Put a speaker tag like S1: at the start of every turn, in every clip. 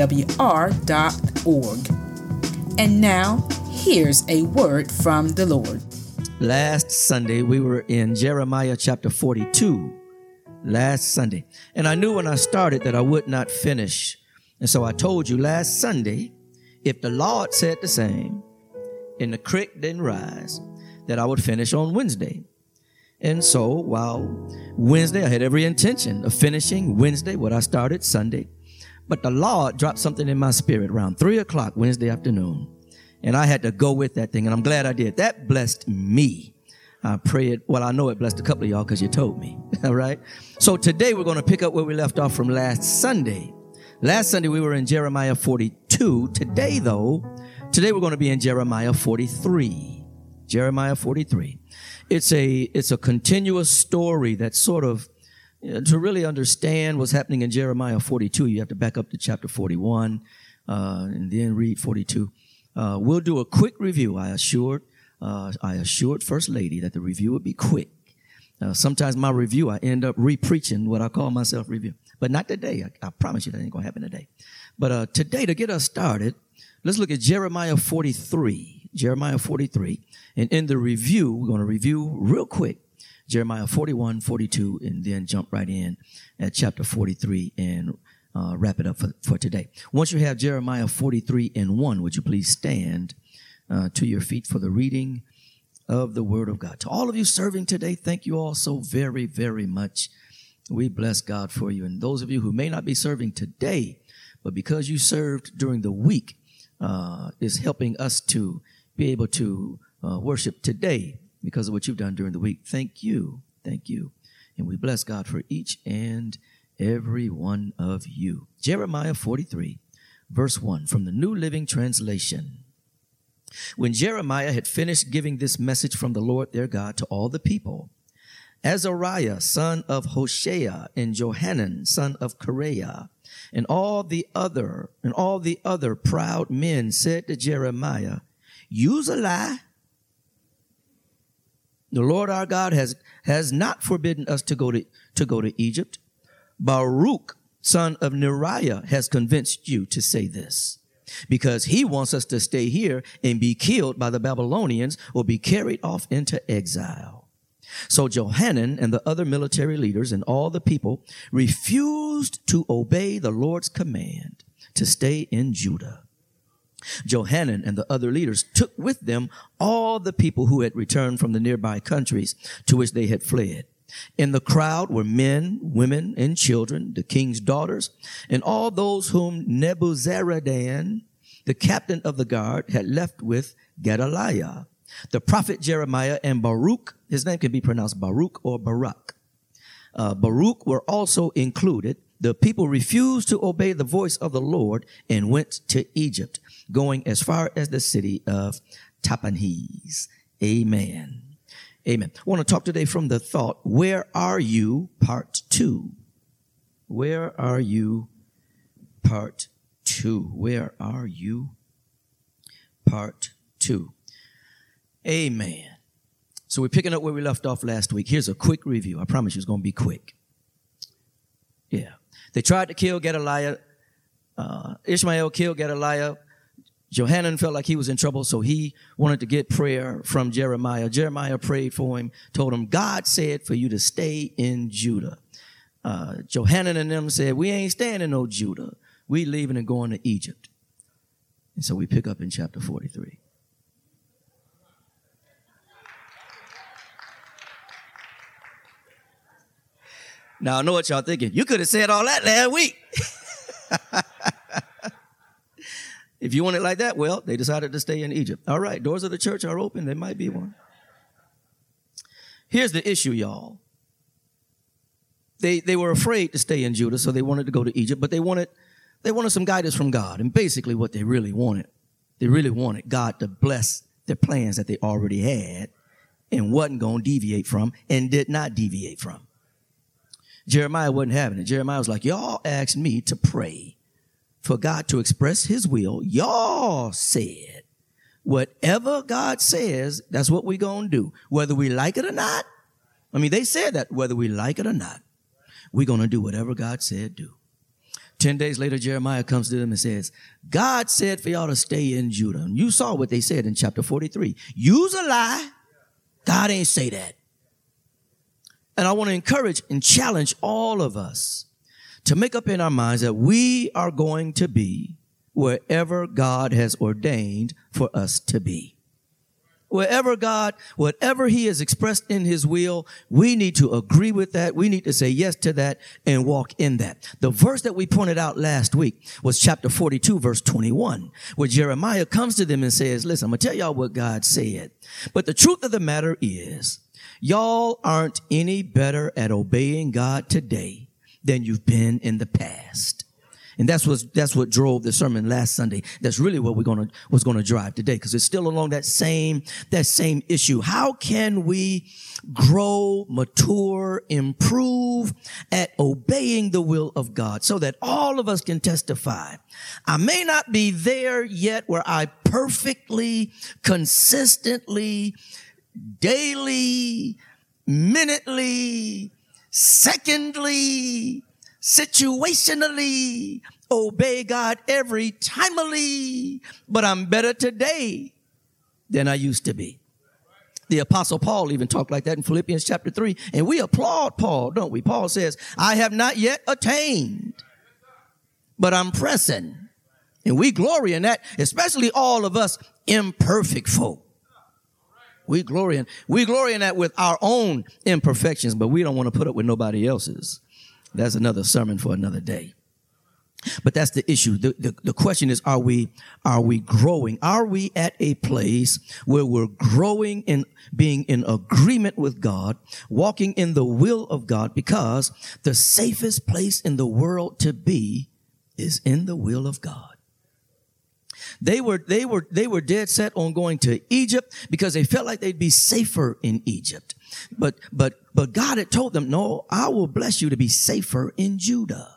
S1: www.thegrovewr.org. And now, here's a word from the Lord.
S2: Last Sunday, we were in Jeremiah chapter 42. Last Sunday. And I knew when I started that I would not finish. And so I told you last Sunday, if the Lord said the same, and the creek didn't rise, that I would finish on Wednesday. And so while Wednesday, I had every intention of finishing Wednesday what I started Sunday. But the Lord dropped something in my spirit around three o'clock Wednesday afternoon. And I had to go with that thing. And I'm glad I did. That blessed me. I prayed. Well, I know it blessed a couple of y'all because you told me. All right. So today we're going to pick up where we left off from last Sunday. Last Sunday we were in Jeremiah 42. Today though, today we're going to be in Jeremiah 43. Jeremiah 43 it's a it's a continuous story that sort of to really understand what's happening in Jeremiah 42, you have to back up to chapter 41 uh, and then read 42. Uh, we'll do a quick review. I assured uh, I assured First Lady that the review would be quick. Uh, sometimes my review I end up re-preaching what I call myself review, but not today. I, I promise you that ain't gonna happen today. But uh, today, to get us started, let's look at Jeremiah 43. Jeremiah 43. And in the review, we're to review real quick Jeremiah 41, 42, and then jump right in at chapter 43 and uh, wrap it up for, for today. Once you have Jeremiah 43 and 1, would you please stand uh, to your feet for the reading of the Word of God? To all of you serving today, thank you all so very, very much. We bless God for you. And those of you who may not be serving today, but because you served during the week, uh, is helping us to be able to uh, worship today because of what you've done during the week. Thank you. Thank you. And we bless God for each and every one of you. Jeremiah 43, verse 1 from the New Living Translation. When Jeremiah had finished giving this message from the Lord their God to all the people, Azariah, son of Hoshea, and Johanan, son of Kareah, and all the other, and all the other proud men said to Jeremiah, use a lie. The Lord our God has, has not forbidden us to go to, to go to Egypt. Baruch, son of Neriah, has convinced you to say this because he wants us to stay here and be killed by the Babylonians or be carried off into exile. So Johanan and the other military leaders and all the people refused to obey the Lord's command to stay in Judah. Johanan and the other leaders took with them all the people who had returned from the nearby countries to which they had fled. In the crowd were men, women, and children, the king's daughters, and all those whom Nebuzaradan, the captain of the guard, had left with Gedaliah, the prophet Jeremiah, and Baruch. His name can be pronounced Baruch or Barak. Uh, Baruch were also included. The people refused to obey the voice of the Lord and went to Egypt going as far as the city of Tahpanhes. Amen. Amen. I want to talk today from the thought, where are you? Part two. Where are you? Part two. Where are you? Part two. Amen. So we're picking up where we left off last week. Here's a quick review. I promise you it's going to be quick. Yeah. They tried to kill Gedaliah. Uh, Ishmael killed Gedaliah Johanan felt like he was in trouble, so he wanted to get prayer from Jeremiah. Jeremiah prayed for him, told him, God said for you to stay in Judah. Uh, Johanan and them said, we ain't staying in no Judah. We leaving and going to Egypt. And so we pick up in chapter 43. Now I know what y'all thinking. You could have said all that last week. If you want it like that, well, they decided to stay in Egypt. All right, doors of the church are open. There might be one. Here's the issue, y'all. They, they were afraid to stay in Judah, so they wanted to go to Egypt, but they wanted They wanted some guidance from God. And basically what they really wanted, they really wanted God to bless their plans that they already had and wasn't going to deviate from and did not deviate from. Jeremiah wasn't having it. Jeremiah was like, y'all asked me to pray for God to express his will. Y'all said, whatever God says, that's what we're going to do. Whether we like it or not. I mean, they said that whether we like it or not, we're going to do whatever God said do. Ten days later, Jeremiah comes to them and says, God said for y'all to stay in Judah. And you saw what they said in chapter 43. Use a lie. God ain't say that. And I want to encourage and challenge all of us to make up in our minds that we are going to be wherever God has ordained for us to be wherever God, whatever He has expressed in His will, we need to agree with that. We need to say yes to that and walk in that. The verse that we pointed out last week was chapter 42, verse 21, where Jeremiah comes to them and says, listen, I'm going to tell y'all what God said. But the truth of the matter is, y'all aren't any better at obeying God today than you've been in the past. And that's what, that's what drove the sermon last Sunday. That's really what we're to, was to drive today because it's still along that same, that same issue. How can we grow, mature, improve at obeying the will of God so that all of us can testify? I may not be there yet where I perfectly, consistently, daily, minutely, secondly, situationally, obey God every timely, but I'm better today than I used to be. The apostle Paul even talked like that in Philippians chapter three. And we applaud Paul, don't we? Paul says, I have not yet attained, but I'm pressing. And we glory in that, especially all of us imperfect folk. We glory in, we glory in that with our own imperfections, but we don't want to put up with nobody else's. That's another sermon for another day. But that's the issue. The, the, the, question is, are we, are we growing? Are we at a place where we're growing in being in agreement with God, walking in the will of God? Because the safest place in the world to be is in the will of God. They were, they were, they were dead set on going to Egypt because they felt like they'd be safer in Egypt. But, but, but God had told them, no, I will bless you to be safer in Judah.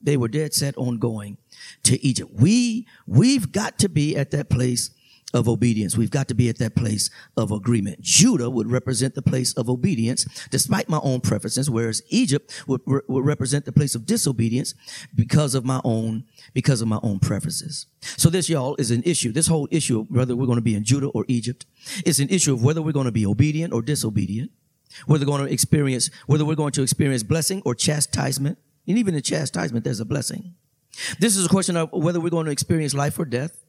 S2: They were dead set on going to Egypt. We, we've got to be at that place of obedience. We've got to be at that place of agreement. Judah would represent the place of obedience despite my own preferences, whereas Egypt would, would represent the place of disobedience because of my own, because of my own preferences. So this, y'all, is an issue. This whole issue of whether we're going to be in Judah or Egypt is an issue of whether we're going to be obedient or disobedient, whether we're going to experience, whether we're going to experience blessing or chastisement. And even in chastisement, there's a blessing. This is a question of whether we're going to experience life or death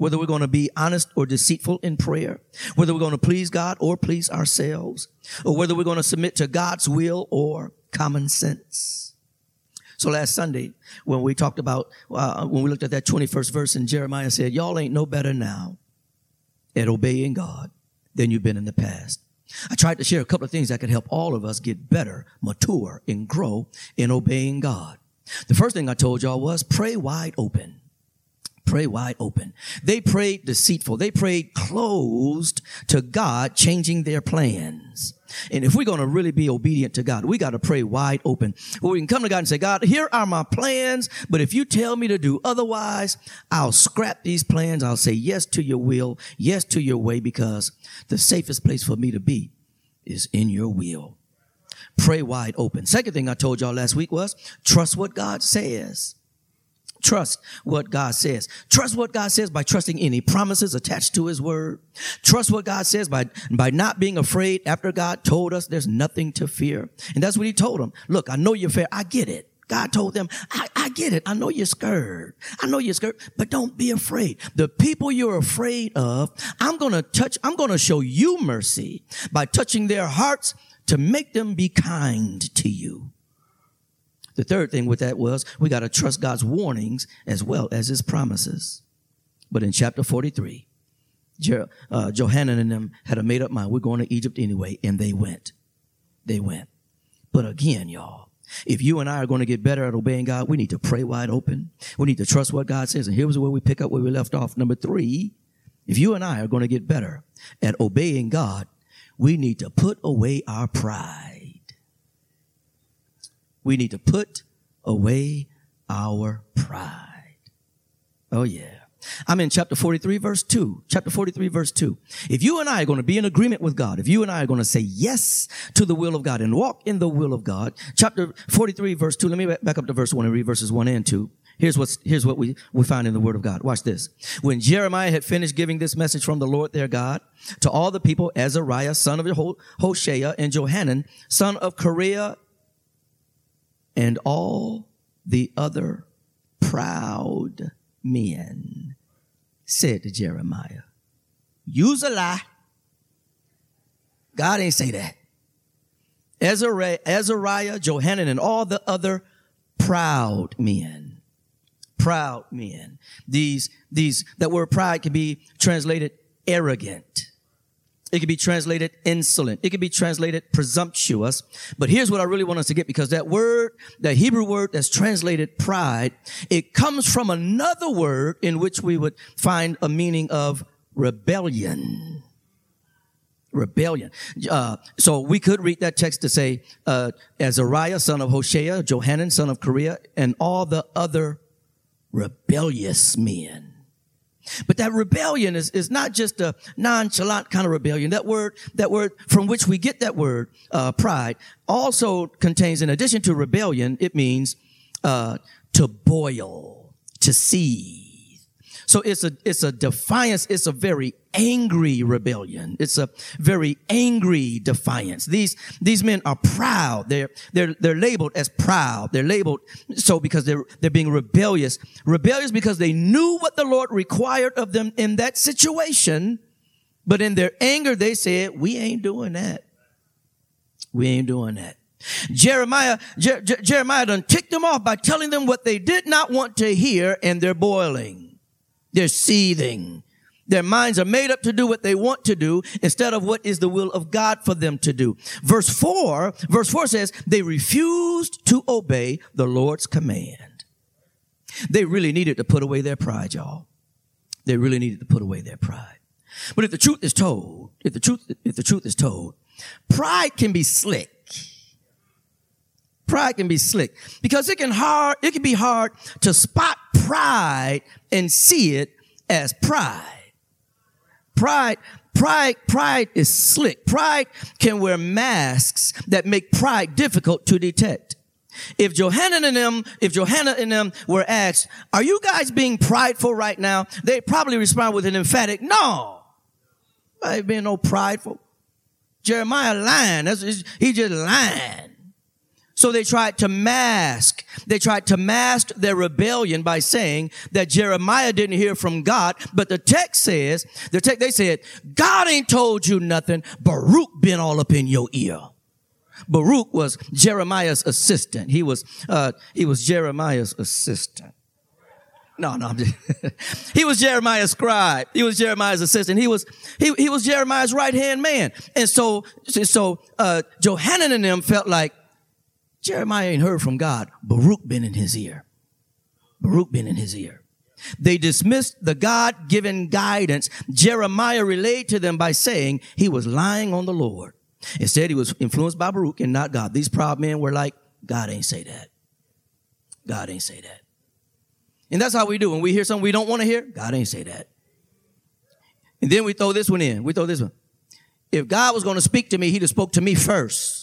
S2: whether we're going to be honest or deceitful in prayer, whether we're going to please God or please ourselves, or whether we're going to submit to God's will or common sense. So last Sunday, when we talked about, uh, when we looked at that 21st verse in Jeremiah said, y'all ain't no better now at obeying God than you've been in the past. I tried to share a couple of things that could help all of us get better, mature, and grow in obeying God. The first thing I told y'all was pray wide open pray wide open. They prayed deceitful. They prayed closed to God, changing their plans. And if we're going to really be obedient to God, we got to pray wide open. Where we can come to God and say, God, here are my plans, but if you tell me to do otherwise, I'll scrap these plans. I'll say yes to your will, yes to your way, because the safest place for me to be is in your will. Pray wide open. Second thing I told y'all last week was trust what God says. Trust what God says. Trust what God says by trusting any promises attached to his word. Trust what God says by, by not being afraid after God told us there's nothing to fear. And that's what he told them. Look, I know you're fair. I get it. God told them, I, I get it. I know you're scared. I know you're scared, but don't be afraid. The people you're afraid of, I'm going to touch, I'm going to show you mercy by touching their hearts to make them be kind to you. The third thing with that was we got to trust God's warnings as well as his promises. But in chapter 43, uh, Johanan and them had a made up mind. We're going to Egypt anyway. And they went. They went. But again, y'all, If you and I are going to get better at obeying God, we need to pray wide open. We need to trust what God says. And here's where we pick up where we left off. Number three, if you and I are going to get better at obeying God, we need to put away our pride. We need to put away our pride. Oh yeah. I'm in chapter 43 verse 2. Chapter 43 verse 2. If you and I are going to be in agreement with God, if you and I are going to say yes to the will of God and walk in the will of God, chapter 43 verse 2, let me back up to verse 1 and read verses 1 and 2. Here's what's, here's what we, we find in the word of God. Watch this. When Jeremiah had finished giving this message from the Lord their God to all the people, Azariah, son of Hoshea, and Johanan, son of Kareah, and all the other proud men said to Jeremiah, Use a lie. God ain't say that. Azariah, Azariah, Johanan, and all the other proud men proud men. These, these, that word pride can be translated arrogant. It could be translated insolent. It could be translated presumptuous. But here's what I really want us to get because that word, that Hebrew word that's translated pride, it comes from another word in which we would find a meaning of rebellion. Rebellion. Uh, so we could read that text to say, uh, Azariah, son of Hoshea, Johanan, son of Kareah, and all the other rebellious men. But that rebellion is, is not just a nonchalant kind of rebellion. That word, that word from which we get that word, uh, pride, also contains, in addition to rebellion, it means uh, to boil, to seethe. So it's a it's a defiance. It's a very angry rebellion. It's a very angry defiance. These, these men are proud. They're, they're, they're labeled as proud. They're labeled so because they're, they're being rebellious. Rebellious because they knew what the Lord required of them in that situation. But in their anger, they said, we ain't doing that. We ain't doing that. Jeremiah, Jer- Jer- Jeremiah done ticked them off by telling them what they did not want to hear and they're boiling. They're seething. Their minds are made up to do what they want to do instead of what is the will of God for them to do. Verse four, verse four says, they refused to obey the Lord's command. They really needed to put away their pride, y'all. They really needed to put away their pride. But if the truth is told, if the truth, if the truth is told, pride can be slick. Pride can be slick because it can hard, it can be hard to spot pride and see it as pride. Pride, pride, pride is slick. Pride can wear masks that make pride difficult to detect. If Johanan and them, if Johanan and them were asked, are you guys being prideful right now? They probably respond with an emphatic, no. I ain't being no prideful. Jeremiah lying. That's, he just lying. So they tried to mask, they tried to mask their rebellion by saying that Jeremiah didn't hear from God, but the text says, the text, they said, God ain't told you nothing, Baruch been all up in your ear. Baruch was Jeremiah's assistant. He was, uh, he was Jeremiah's assistant. No, no, just, he was Jeremiah's scribe. He was Jeremiah's assistant. He was, he, he was Jeremiah's right hand man. And so, so, uh, Johanan and them felt like, Jeremiah ain't heard from God. Baruch been in his ear. Baruch been in his ear. They dismissed the God given guidance Jeremiah relayed to them by saying he was lying on the Lord. Instead, he was influenced by Baruch and not God. These proud men were like, God ain't say that. God ain't say that. And that's how we do. When we hear something we don't want to hear, God ain't say that. And then we throw this one in. We throw this one. If God was going to speak to me, he'd have spoke to me first.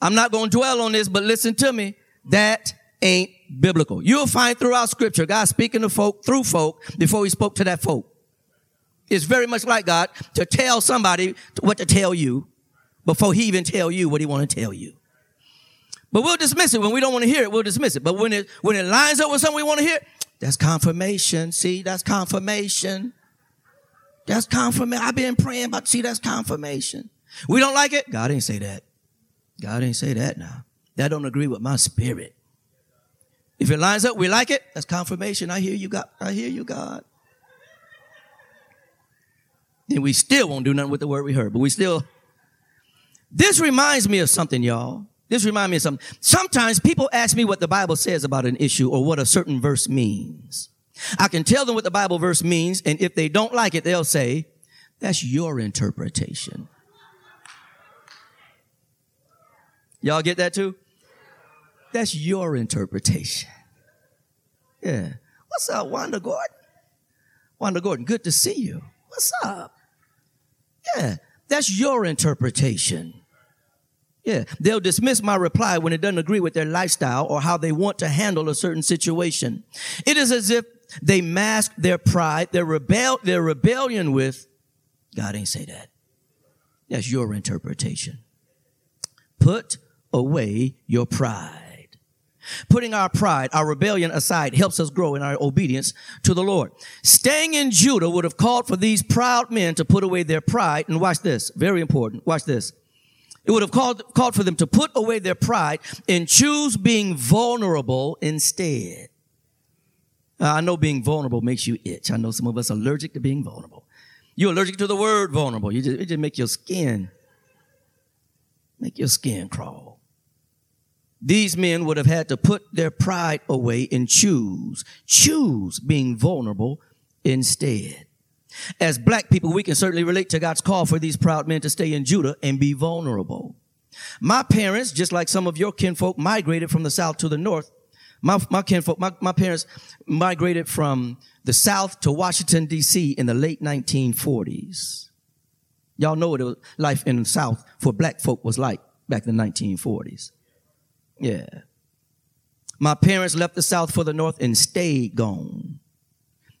S2: I'm not going to dwell on this, but listen to me. That ain't biblical. You'll find throughout scripture God speaking to folk through folk before he spoke to that folk. It's very much like God to tell somebody what to tell you before he even tell you what he want to tell you. But we'll dismiss it when we don't want to hear it. We'll dismiss it. But when it when it lines up with something we want to hear, that's confirmation. See, that's confirmation. That's confirmation. I've been praying about. See, that's confirmation. We don't like it. God didn't say that. God ain't say that now. That don't agree with my spirit. If it lines up, we like it. That's confirmation. I hear you, God. I hear you, God. Then we still won't do nothing with the word we heard, but we still. This reminds me of something, y'all. This reminds me of something. Sometimes people ask me what the Bible says about an issue or what a certain verse means. I can tell them what the Bible verse means, and if they don't like it, they'll say, that's your interpretation. Y'all get that too? That's your interpretation. Yeah. What's up, Wanda Gordon? Wanda Gordon, good to see you. What's up? Yeah, that's your interpretation. Yeah, they'll dismiss my reply when it doesn't agree with their lifestyle or how they want to handle a certain situation. It is as if they mask their pride, their rebel, their rebellion with, God ain't say that. That's your interpretation. Put away your pride. Putting our pride, our rebellion aside helps us grow in our obedience to the Lord. Staying in Judah would have called for these proud men to put away their pride. And watch this. Very important. Watch this. It would have called, called for them to put away their pride and choose being vulnerable instead. Uh, I know being vulnerable makes you itch. I know some of us are allergic to being vulnerable. You're allergic to the word vulnerable. You just, it just make your skin, make your skin crawl. These men would have had to put their pride away and choose, choose being vulnerable instead. As black people, we can certainly relate to God's call for these proud men to stay in Judah and be vulnerable. My parents, just like some of your kinfolk, migrated from the south to the north my, my kinfolk, my, my parents migrated from the South to Washington, D.C. in the late 1940s. Y'all know what was, life in the South for black folk was like back in the 1940s. Yeah. My parents left the South for the North and stayed gone.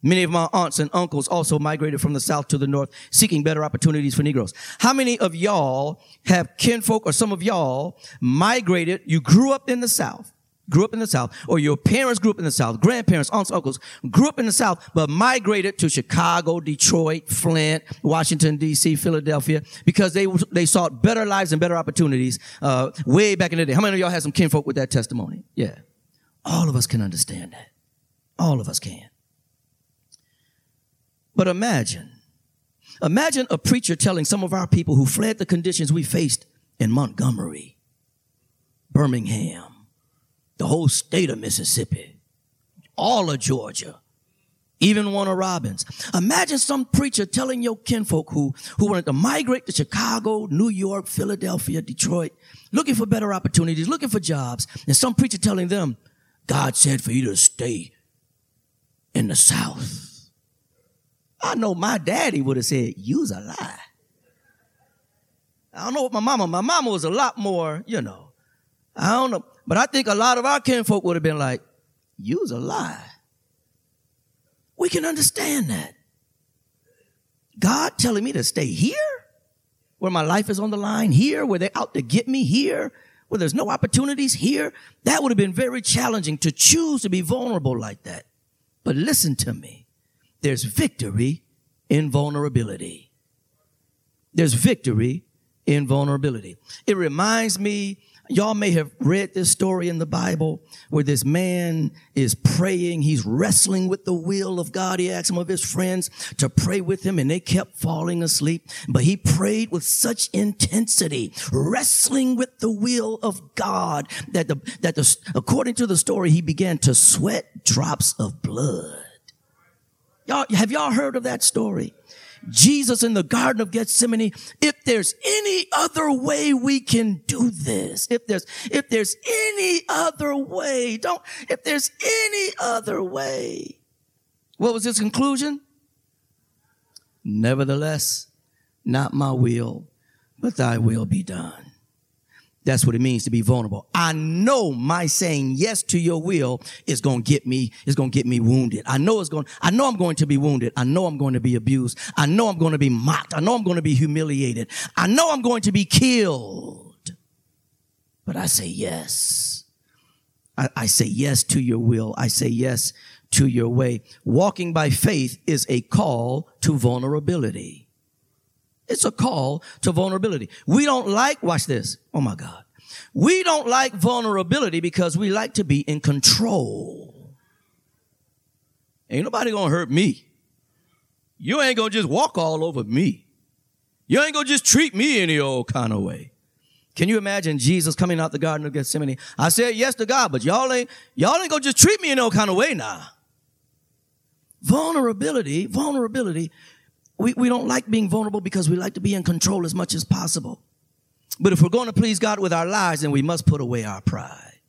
S2: Many of my aunts and uncles also migrated from the South to the North, seeking better opportunities for Negroes. How many of y'all have kinfolk or some of y'all migrated? You grew up in the South grew up in the South, or your parents grew up in the South, grandparents, aunts, uncles grew up in the South, but migrated to Chicago, Detroit, Flint, Washington, D.C., Philadelphia, because they, they sought better lives and better opportunities, uh, way back in the day. How many of y'all had some kinfolk with that testimony? Yeah. All of us can understand that. All of us can. But imagine, imagine a preacher telling some of our people who fled the conditions we faced in Montgomery, Birmingham, the whole state of Mississippi, all of Georgia, even Warner Robins. Imagine some preacher telling your kinfolk who, who wanted to migrate to Chicago, New York, Philadelphia, Detroit, looking for better opportunities, looking for jobs, and some preacher telling them, God said for you to stay in the South. I know my daddy would have said, use a lie. I don't know what my mama, my mama was a lot more, you know, I don't know. But I think a lot of our kinfolk would have been like, you's a lie. We can understand that. God telling me to stay here where my life is on the line here, where they're out to get me here, where there's no opportunities here. That would have been very challenging to choose to be vulnerable like that. But listen to me. There's victory in vulnerability. There's victory in vulnerability. It reminds me Y'all may have read this story in the Bible where this man is praying. He's wrestling with the will of God. He asked some of his friends to pray with him and they kept falling asleep. But he prayed with such intensity, wrestling with the will of God that the, that the, according to the story, he began to sweat drops of blood. Y'all, have y'all heard of that story? Jesus in the Garden of Gethsemane, if there's any other way we can do this, if there's, if there's any other way, don't, if there's any other way. What was his conclusion? Nevertheless, not my will, but thy will be done. That's what it means to be vulnerable. I know my saying yes to your will is going to get me, is going to get me wounded. I know it's going, I know I'm going to be wounded. I know I'm going to be abused. I know I'm going to be mocked. I know I'm going to be humiliated. I know I'm going to be killed. But I say yes. I, I say yes to your will. I say yes to your way. Walking by faith is a call to vulnerability. It's a call to vulnerability. We don't like, watch this. Oh my God. We don't like vulnerability because we like to be in control. Ain't nobody gonna hurt me. You ain't gonna just walk all over me. You ain't gonna just treat me any old kind of way. Can you imagine Jesus coming out the Garden of Gethsemane? I said yes to God, but y'all ain't, y'all ain't gonna just treat me in no kind of way now. Vulnerability, vulnerability. We, we don't like being vulnerable because we like to be in control as much as possible. But if we're going to please God with our lives, then we must put away our pride.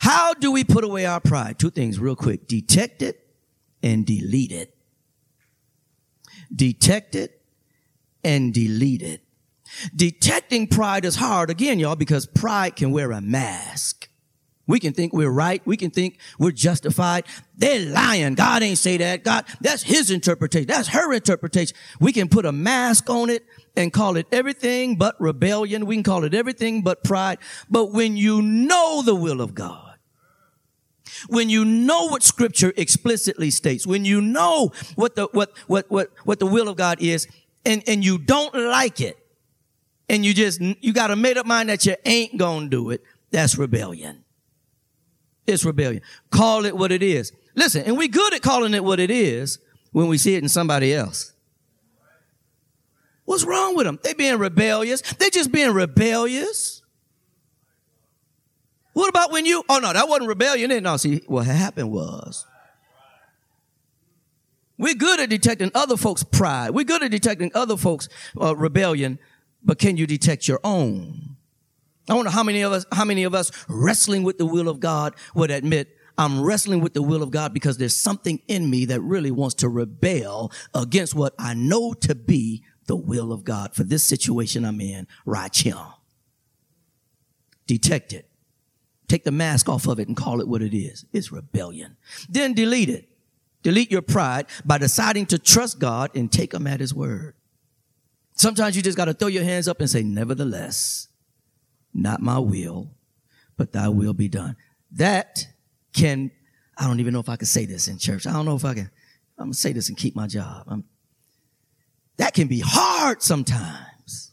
S2: How do we put away our pride? Two things real quick. Detect it and delete it. Detect it and delete it. Detecting pride is hard again, y'all, because pride can wear a mask. We can think we're right. We can think we're justified. They're lying. God ain't say that. God, that's his interpretation. That's her interpretation. We can put a mask on it and call it everything but rebellion. We can call it everything but pride. But when you know the will of God, when you know what scripture explicitly states, when you know what the, what, what, what, what the will of God is, and, and you don't like it, and you just, you got a made up mind that you ain't gonna do it, that's rebellion. It's rebellion. Call it what it is. Listen, and we good at calling it what it is when we see it in somebody else. What's wrong with them? They being rebellious. They just being rebellious. What about when you, oh no, that wasn't rebellion. No, see, what happened was, we're good at detecting other folks' pride. We're good at detecting other folks' uh, rebellion, but can you detect your own? I wonder how many of us, how many of us wrestling with the will of God would admit, I'm wrestling with the will of God because there's something in me that really wants to rebel against what I know to be the will of God for this situation I'm in right here. Detect it. Take the mask off of it and call it what it is. It's rebellion. Then delete it. Delete your pride by deciding to trust God and take him at his word. Sometimes you just got to throw your hands up and say, nevertheless, not my will, but thy will be done. That can, I don't even know if I can say this in church. I don't know if I can, I'm to say this and keep my job. I'm, that can be hard sometimes.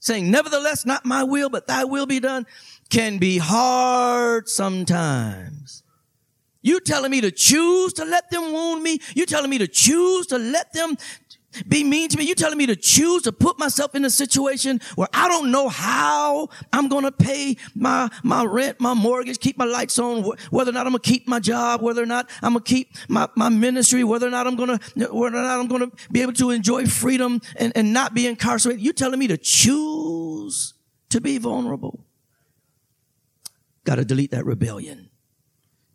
S2: Saying, nevertheless, not my will, but thy will be done can be hard sometimes. You telling me to choose to let them wound me? You telling me to choose to let them be mean to me. You telling me to choose to put myself in a situation where I don't know how I'm going to pay my, my rent, my mortgage, keep my lights on, whether or not I'm going to keep my job, whether or not I'm going to keep my, my ministry, whether or not I'm going to, whether or not I'm going to be able to enjoy freedom and, and not be incarcerated. You telling me to choose to be vulnerable. Got to delete that rebellion.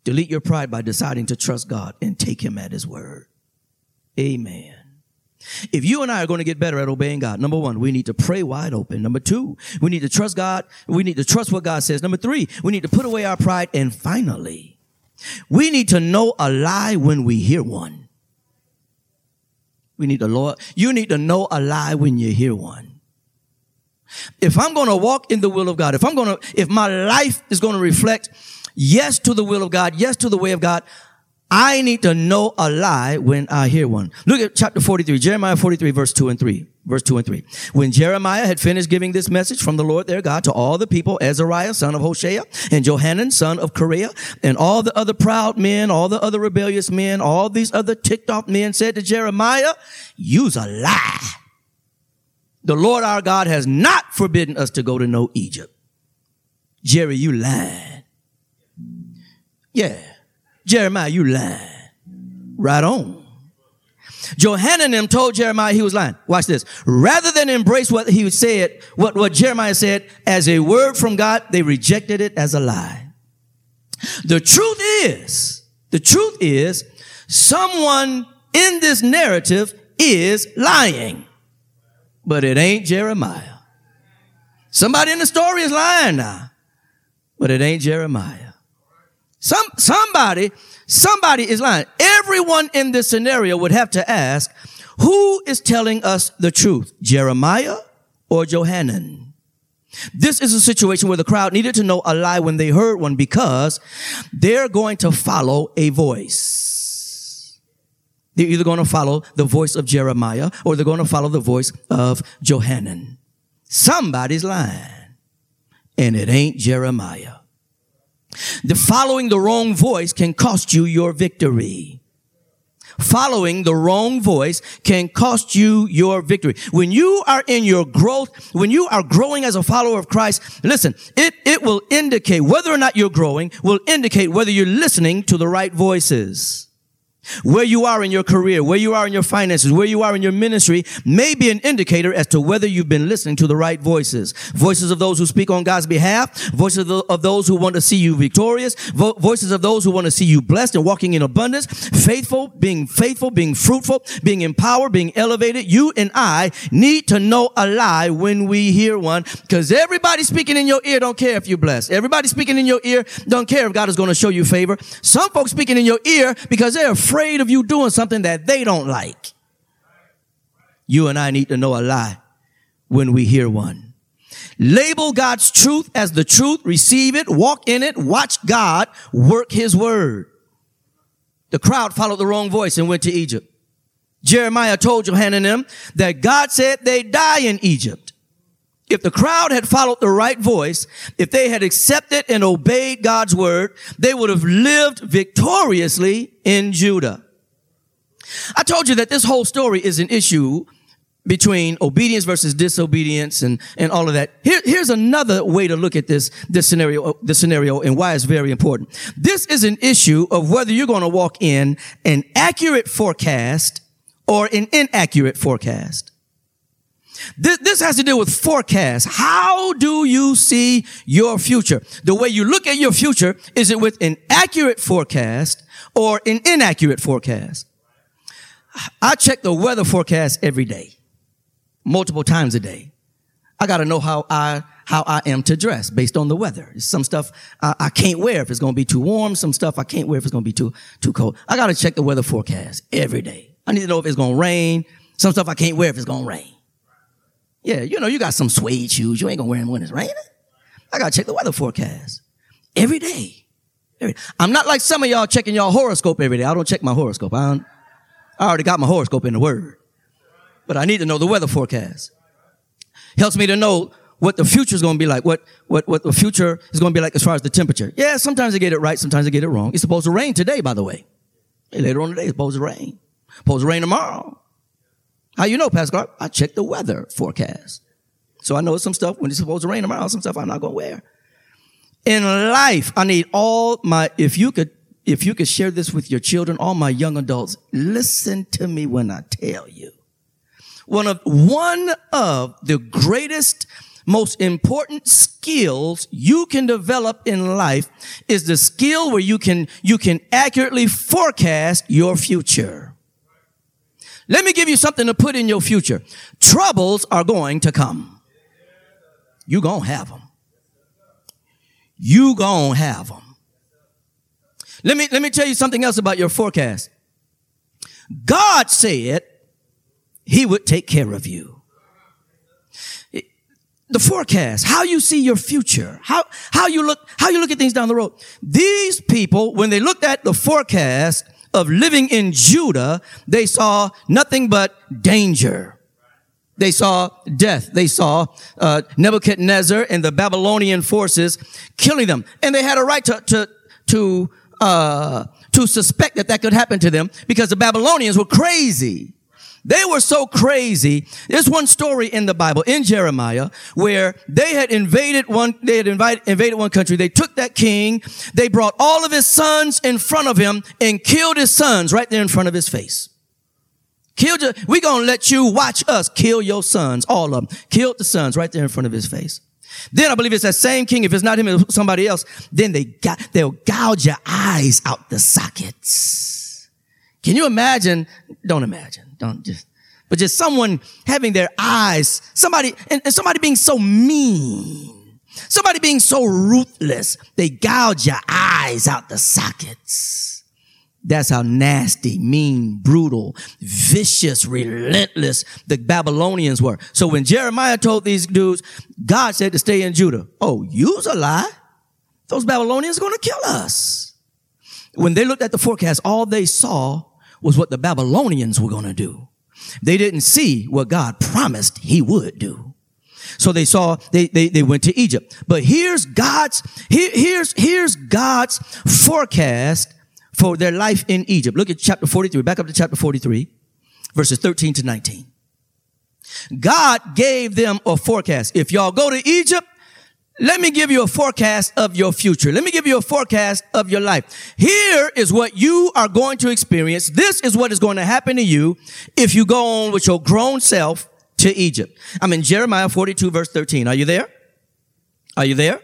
S2: Delete your pride by deciding to trust God and take him at his word. Amen. If you and I are going to get better at obeying God, number one, we need to pray wide open. Number two, we need to trust God. We need to trust what God says. Number three, we need to put away our pride. And finally, we need to know a lie when we hear one. We need to Lord, you need to know a lie when you hear one. If I'm going to walk in the will of God, if I'm going to, if my life is going to reflect yes to the will of God, yes to the way of God, I need to know a lie when I hear one. Look at chapter 43, Jeremiah 43, verse 2 and 3. Verse 2 and 3. When Jeremiah had finished giving this message from the Lord their God to all the people, Azariah, son of Hoshea, and Johanan, son of Kareah, and all the other proud men, all the other rebellious men, all these other ticked off men said to Jeremiah, use a lie. The Lord our God has not forbidden us to go to know Egypt. Jerry, you lied. Yeah. Jeremiah, you lying. Right on. Johanan them told Jeremiah he was lying. Watch this. Rather than embrace what he said, what, what Jeremiah said as a word from God, they rejected it as a lie. The truth is, the truth is, someone in this narrative is lying, but it ain't Jeremiah. Somebody in the story is lying now, but it ain't Jeremiah. Some, somebody, somebody is lying. Everyone in this scenario would have to ask, who is telling us the truth? Jeremiah or Johanan? This is a situation where the crowd needed to know a lie when they heard one because they're going to follow a voice. They're either going to follow the voice of Jeremiah or they're going to follow the voice of Johanan. Somebody's lying and it ain't Jeremiah. The following the wrong voice can cost you your victory. following the wrong voice can cost you your victory. When you are in your growth, when you are growing as a follower of Christ, listen, it, it will indicate whether or not you're growing will indicate whether you're listening to the right voices. Where you are in your career, where you are in your finances, where you are in your ministry may be an indicator as to whether you've been listening to the right voices. Voices of those who speak on God's behalf, voices of those who want to see you victorious, vo- voices of those who want to see you blessed and walking in abundance, faithful, being faithful, being fruitful, being empowered, being elevated. You and I need to know a lie when we hear one because everybody speaking in your ear don't care if you're blessed. Everybody speaking in your ear don't care if God is going to show you favor. Some folks speaking in your ear because they're afraid afraid of you doing something that they don't like. You and I need to know a lie when we hear one. Label God's truth as the truth, receive it, walk in it, watch God work his word. The crowd followed the wrong voice and went to Egypt. Jeremiah told Johanan and them that God said they die in Egypt. If the crowd had followed the right voice, if they had accepted and obeyed God's word, they would have lived victoriously in Judah. I told you that this whole story is an issue between obedience versus disobedience and, and all of that. Here, here's another way to look at this, this scenario, this scenario and why it's very important. This is an issue of whether you're going to walk in an accurate forecast or an inaccurate forecast. This, this has to do with forecast. How do you see your future? The way you look at your future, is it with an accurate forecast or an inaccurate forecast? I check the weather forecast every day, multiple times a day. I got to know how I how I am to dress based on the weather. Some stuff I, I can't wear if it's to be too warm. Some stuff I can't wear if it's to be too too cold. I got to check the weather forecast every day. I need to know if it's to rain. Some stuff I can't wear if it's to rain. Yeah, you know, you got some suede shoes. You ain't gonna wear them when it's raining. I gotta check the weather forecast every day. I'm not like some of y'all checking y'all horoscope every day. I don't check my horoscope. I, I already got my horoscope in the word. But I need to know the weather forecast. Helps me to know what the future is going to be like, what, what, what the future is going to be like as far as the temperature. Yeah, sometimes I get it right, sometimes I get it wrong. It's supposed to rain today, by the way. Later on today, it's supposed to rain. Supposed to rain tomorrow. How you know, Pastor Clark? I check the weather forecast. So I know some stuff when it's supposed to rain tomorrow, some stuff I'm not to wear. In life, I need all my, if you could, if you could share this with your children, all my young adults, listen to me when I tell you. One of, one of the greatest, most important skills you can develop in life is the skill where you can, you can accurately forecast your future. Let me give you something to put in your future. Troubles are going to come. You gonna have them. You gonna have them. Let me, let me tell you something else about your forecast. God said he would take care of you. The forecast, how you see your future, how, how you look, how you look at things down the road. These people, when they looked at the forecast, of living in Judah, they saw nothing but danger. They saw death. They saw uh, Nebuchadnezzar and the Babylonian forces killing them, and they had a right to to to uh, to suspect that that could happen to them because the Babylonians were crazy. They were so crazy. There's one story in the Bible, in Jeremiah, where they had invaded one, they had invaded one country. They took that king. They brought all of his sons in front of him and killed his sons right there in front of his face. Killed you. We gonna let you watch us kill your sons, all of them. Killed the sons right there in front of his face. Then I believe it's that same king. If it's not him, it's somebody else. Then they got, they'll gouge your eyes out the sockets. Can you imagine? Don't imagine don't just, but just someone having their eyes, somebody, and, and somebody being so mean, somebody being so ruthless, they gouge your eyes out the sockets. That's how nasty, mean, brutal, vicious, relentless the Babylonians were. So when Jeremiah told these dudes, God said to stay in Judah. Oh, you's a lie. Those Babylonians are going to kill us. When they looked at the forecast, all they saw was what the Babylonians were going to do. They didn't see what God promised he would do. So they saw, they, they, they went to Egypt. But here's God's, here, here's, here's God's forecast for their life in Egypt. Look at chapter 43. Back up to chapter 43, verses 13 to 19. God gave them a forecast. If y'all go to Egypt, let me give you a forecast of your future. Let me give you a forecast of your life. Here is what you are going to experience. This is what is going to happen to you if you go on with your grown self to Egypt. I'm in Jeremiah 42 verse 13. Are you there? Are you there?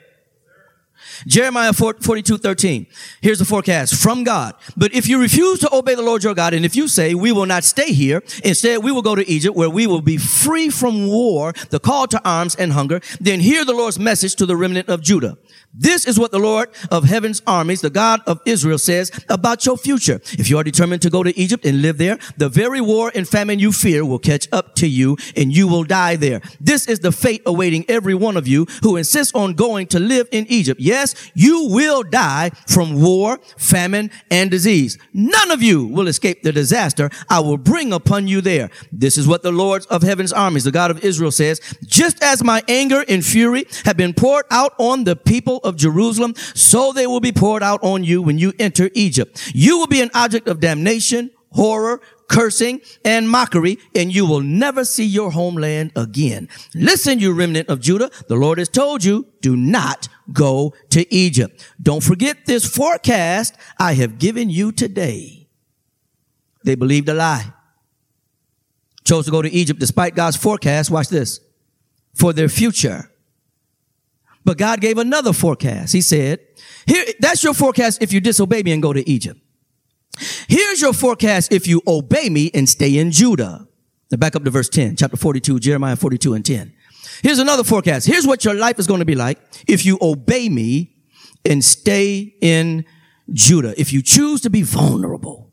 S2: Jeremiah 42, 13. Here's the forecast from God. But if you refuse to obey the Lord your God, and if you say, we will not stay here, instead we will go to Egypt where we will be free from war, the call to arms and hunger, then hear the Lord's message to the remnant of Judah. This is what the Lord of heaven's armies, the God of Israel says about your future. If you are determined to go to Egypt and live there, the very war and famine you fear will catch up to you and you will die there. This is the fate awaiting every one of you who insists on going to live in Egypt. Yes, you will die from war, famine, and disease. None of you will escape the disaster I will bring upon you there. This is what the Lord of heaven's armies, the God of Israel says, just as my anger and fury have been poured out on the people of Jerusalem, so they will be poured out on you when you enter Egypt. You will be an object of damnation, horror, cursing, and mockery, and you will never see your homeland again. Listen, you remnant of Judah, the Lord has told you, do not go to Egypt. Don't forget this forecast I have given you today. They believed a lie. Chose to go to Egypt despite God's forecast. Watch this. For their future. But God gave another forecast. He said, here, that's your forecast if you disobey me and go to Egypt. Here's your forecast if you obey me and stay in Judah. Now back up to verse 10, chapter 42, Jeremiah 42 and 10. Here's another forecast. Here's what your life is going to be like if you obey me and stay in Judah. If you choose to be vulnerable,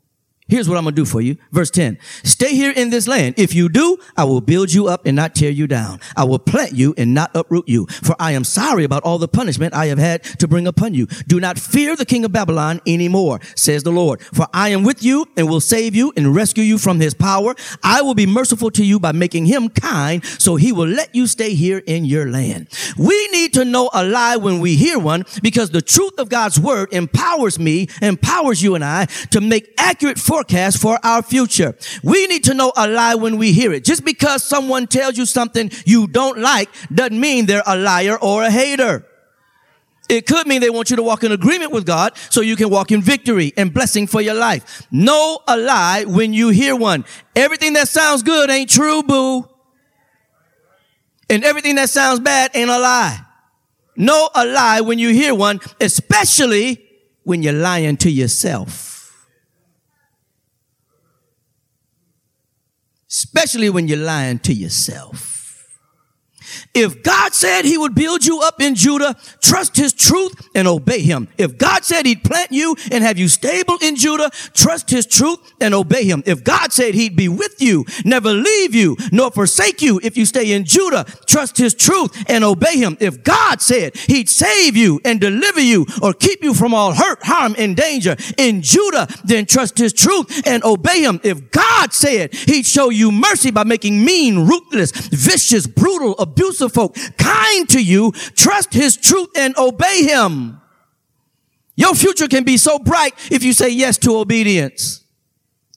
S2: Here's what I'm going to do for you. Verse 10. Stay here in this land. If you do, I will build you up and not tear you down. I will plant you and not uproot you. For I am sorry about all the punishment I have had to bring upon you. Do not fear the king of Babylon anymore, says the Lord. For I am with you and will save you and rescue you from his power. I will be merciful to you by making him kind, so he will let you stay here in your land. We need to know a lie when we hear one because the truth of God's word empowers me, empowers you and I to make accurate for forecast for our future. We need to know a lie when we hear it. Just because someone tells you something you don't like doesn't mean they're a liar or a hater. It could mean they want you to walk in agreement with God so you can walk in victory and blessing for your life. Know a lie when you hear one. Everything that sounds good ain't true, boo. And everything that sounds bad ain't a lie. Know a lie when you hear one, especially when you're lying to yourself. Especially when you're lying to yourself. If God said he would build you up in Judah, trust his truth and obey him. If God said he'd plant you and have you stable in Judah, trust his truth and obey him. If God said he'd be with you, never leave you, nor forsake you if you stay in Judah, trust his truth and obey him. If God said he'd save you and deliver you or keep you from all hurt, harm, and danger in Judah, then trust his truth and obey him. If God said he'd show you mercy by making mean, ruthless, vicious, brutal, abusive, of folk, kind to you, trust his truth and obey him. Your future can be so bright if you say yes to obedience.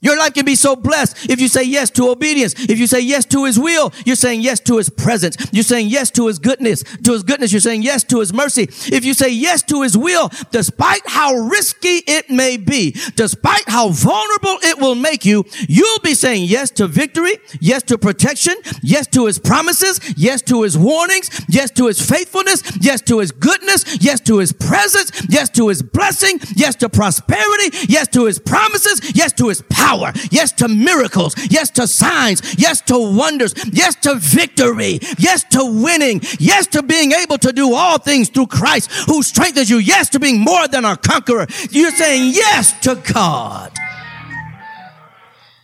S2: Your life can be so blessed if you say yes to obedience. If you say yes to his will, you're saying yes to his presence. You're saying yes to his goodness, to his goodness. You're saying yes to his mercy. If you say yes to his will, despite how risky it may be, despite how vulnerable it will make you, you'll be saying yes to victory, yes to protection, yes to his promises, yes to his warnings, yes to his faithfulness, yes to his goodness, yes to his presence, yes to his blessing, yes to prosperity, yes to his promises, yes to his power power. Yes to miracles. Yes to signs. Yes to wonders. Yes to victory. Yes to winning. Yes to being able to do all things through Christ who strengthens you. Yes to being more than a conqueror. You're saying yes to God.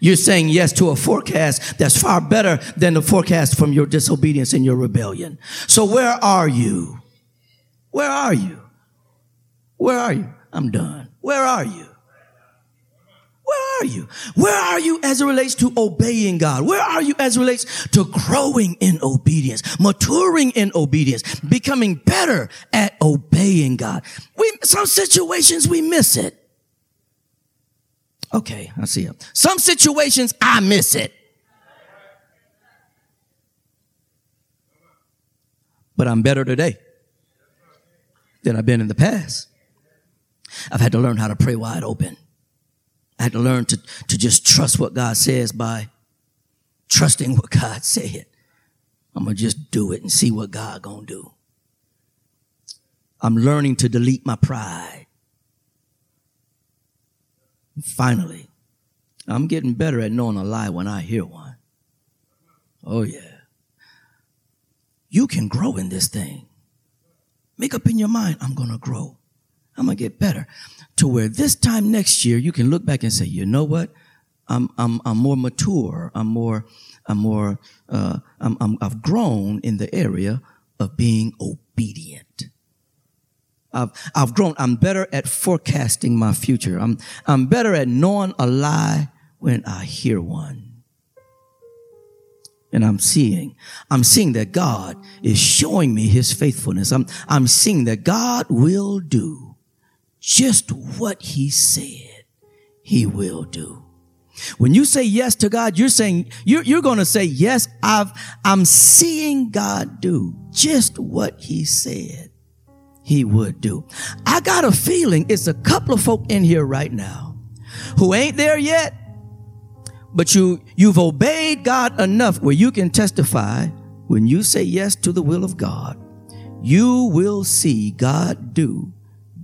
S2: You're saying yes to a forecast that's far better than the forecast from your disobedience and your rebellion. So where are you? Where are you? Where are you? I'm done. Where are you? Are you? Where are you as it relates to obeying God? Where are you as it relates to growing in obedience, maturing in obedience, becoming better at obeying God? We, some situations we miss it. Okay, I see it. Some situations I miss it. But I'm better today than I've been in the past. I've had to learn how to pray wide open. I had to learn to, to just trust what God says by trusting what God said. I'm gonna just do it and see what God gonna do. I'm learning to delete my pride. Finally, I'm getting better at knowing a lie when I hear one. Oh yeah. You can grow in this thing. Make up in your mind, I'm gonna grow. I'm gonna get better. To where this time next year you can look back and say, you know what? I'm I'm I'm more mature. I'm more I'm more uh, I'm, I'm I've grown in the area of being obedient. I've, I've grown. I'm better at forecasting my future. I'm, I'm better at knowing a lie when I hear one. And I'm seeing, I'm seeing that God is showing me his faithfulness. I'm, I'm seeing that God will do just what he said he will do. When you say yes to God, you're saying, you're, you're going to say, yes, I've, I'm seeing God do just what he said he would do. I got a feeling it's a couple of folk in here right now who ain't there yet, but you, you've obeyed God enough where you can testify when you say yes to the will of God, you will see God do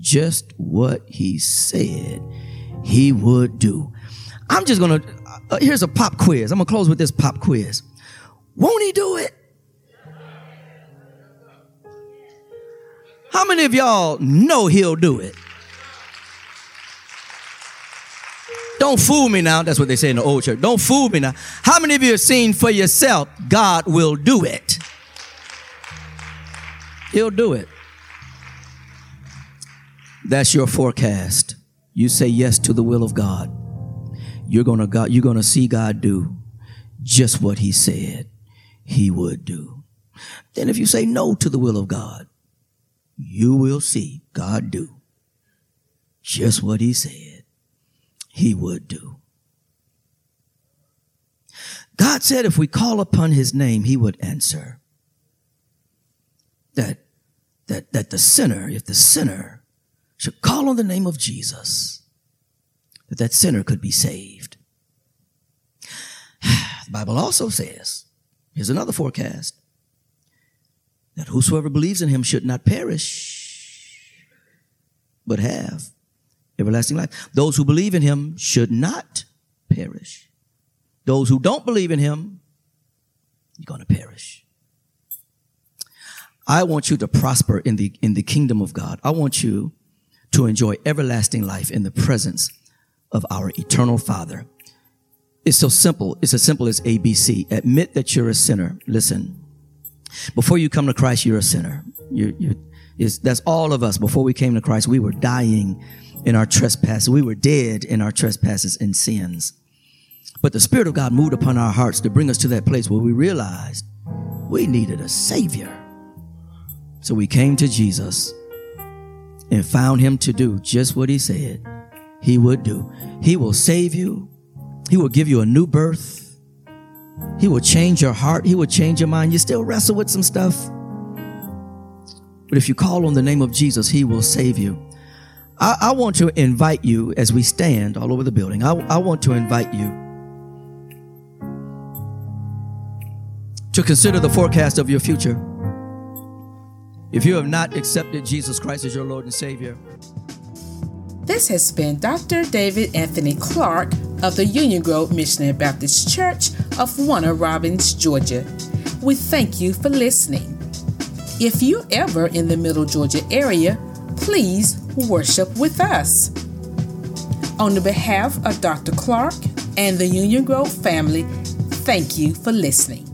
S2: just what he said he would do. I'm just gonna, uh, here's a pop quiz. I'm gonna close with this pop quiz. Won't he do it? How many of y'all know he'll do it? Don't fool me now. That's what they say in the old church. Don't fool me now. How many of you have seen for yourself God will do it? He'll do it. That's your forecast. You say yes to the will of God. You're gonna God, you're gonna see God do just what He said He would do. Then if you say no to the will of God, you will see God do just what he said he would do. God said if we call upon his name, he would answer. That, that, that the sinner, if the sinner should call on the name of Jesus, that that sinner could be saved. The Bible also says, here's another forecast that whosoever believes in him should not perish, but have everlasting life. Those who believe in him should not perish. Those who don't believe in him, you're going to perish. I want you to prosper in the, in the kingdom of God. I want you to enjoy everlasting life in the presence of our eternal Father. It's so simple. It's as simple as ABC. Admit that you're a sinner. Listen. Before you come to Christ, you're a sinner. You're, you're, that's all of us. Before we came to Christ, we were dying in our trespasses. We were dead in our trespasses and sins. But the Spirit of God moved upon our hearts to bring us to that place where we realized we needed a Savior. So we came to Jesus and found Him to do just what He said He would do. He will save you, He will give you a new birth. He will change your heart. He will change your mind. You still wrestle with some stuff. But if you call on the name of Jesus, He will save you. I, I want to invite you as we stand all over the building. I, I want to invite you to consider the forecast of your future. If you have not accepted Jesus Christ as your Lord and Savior,
S1: this has been Dr. David Anthony Clark of the Union Grove Missionary Baptist Church of Warner Robins, Georgia. We thank you for listening. If you're ever in the Middle Georgia area, please worship with us. On the behalf of Dr. Clark and the Union Grove family, thank you for listening.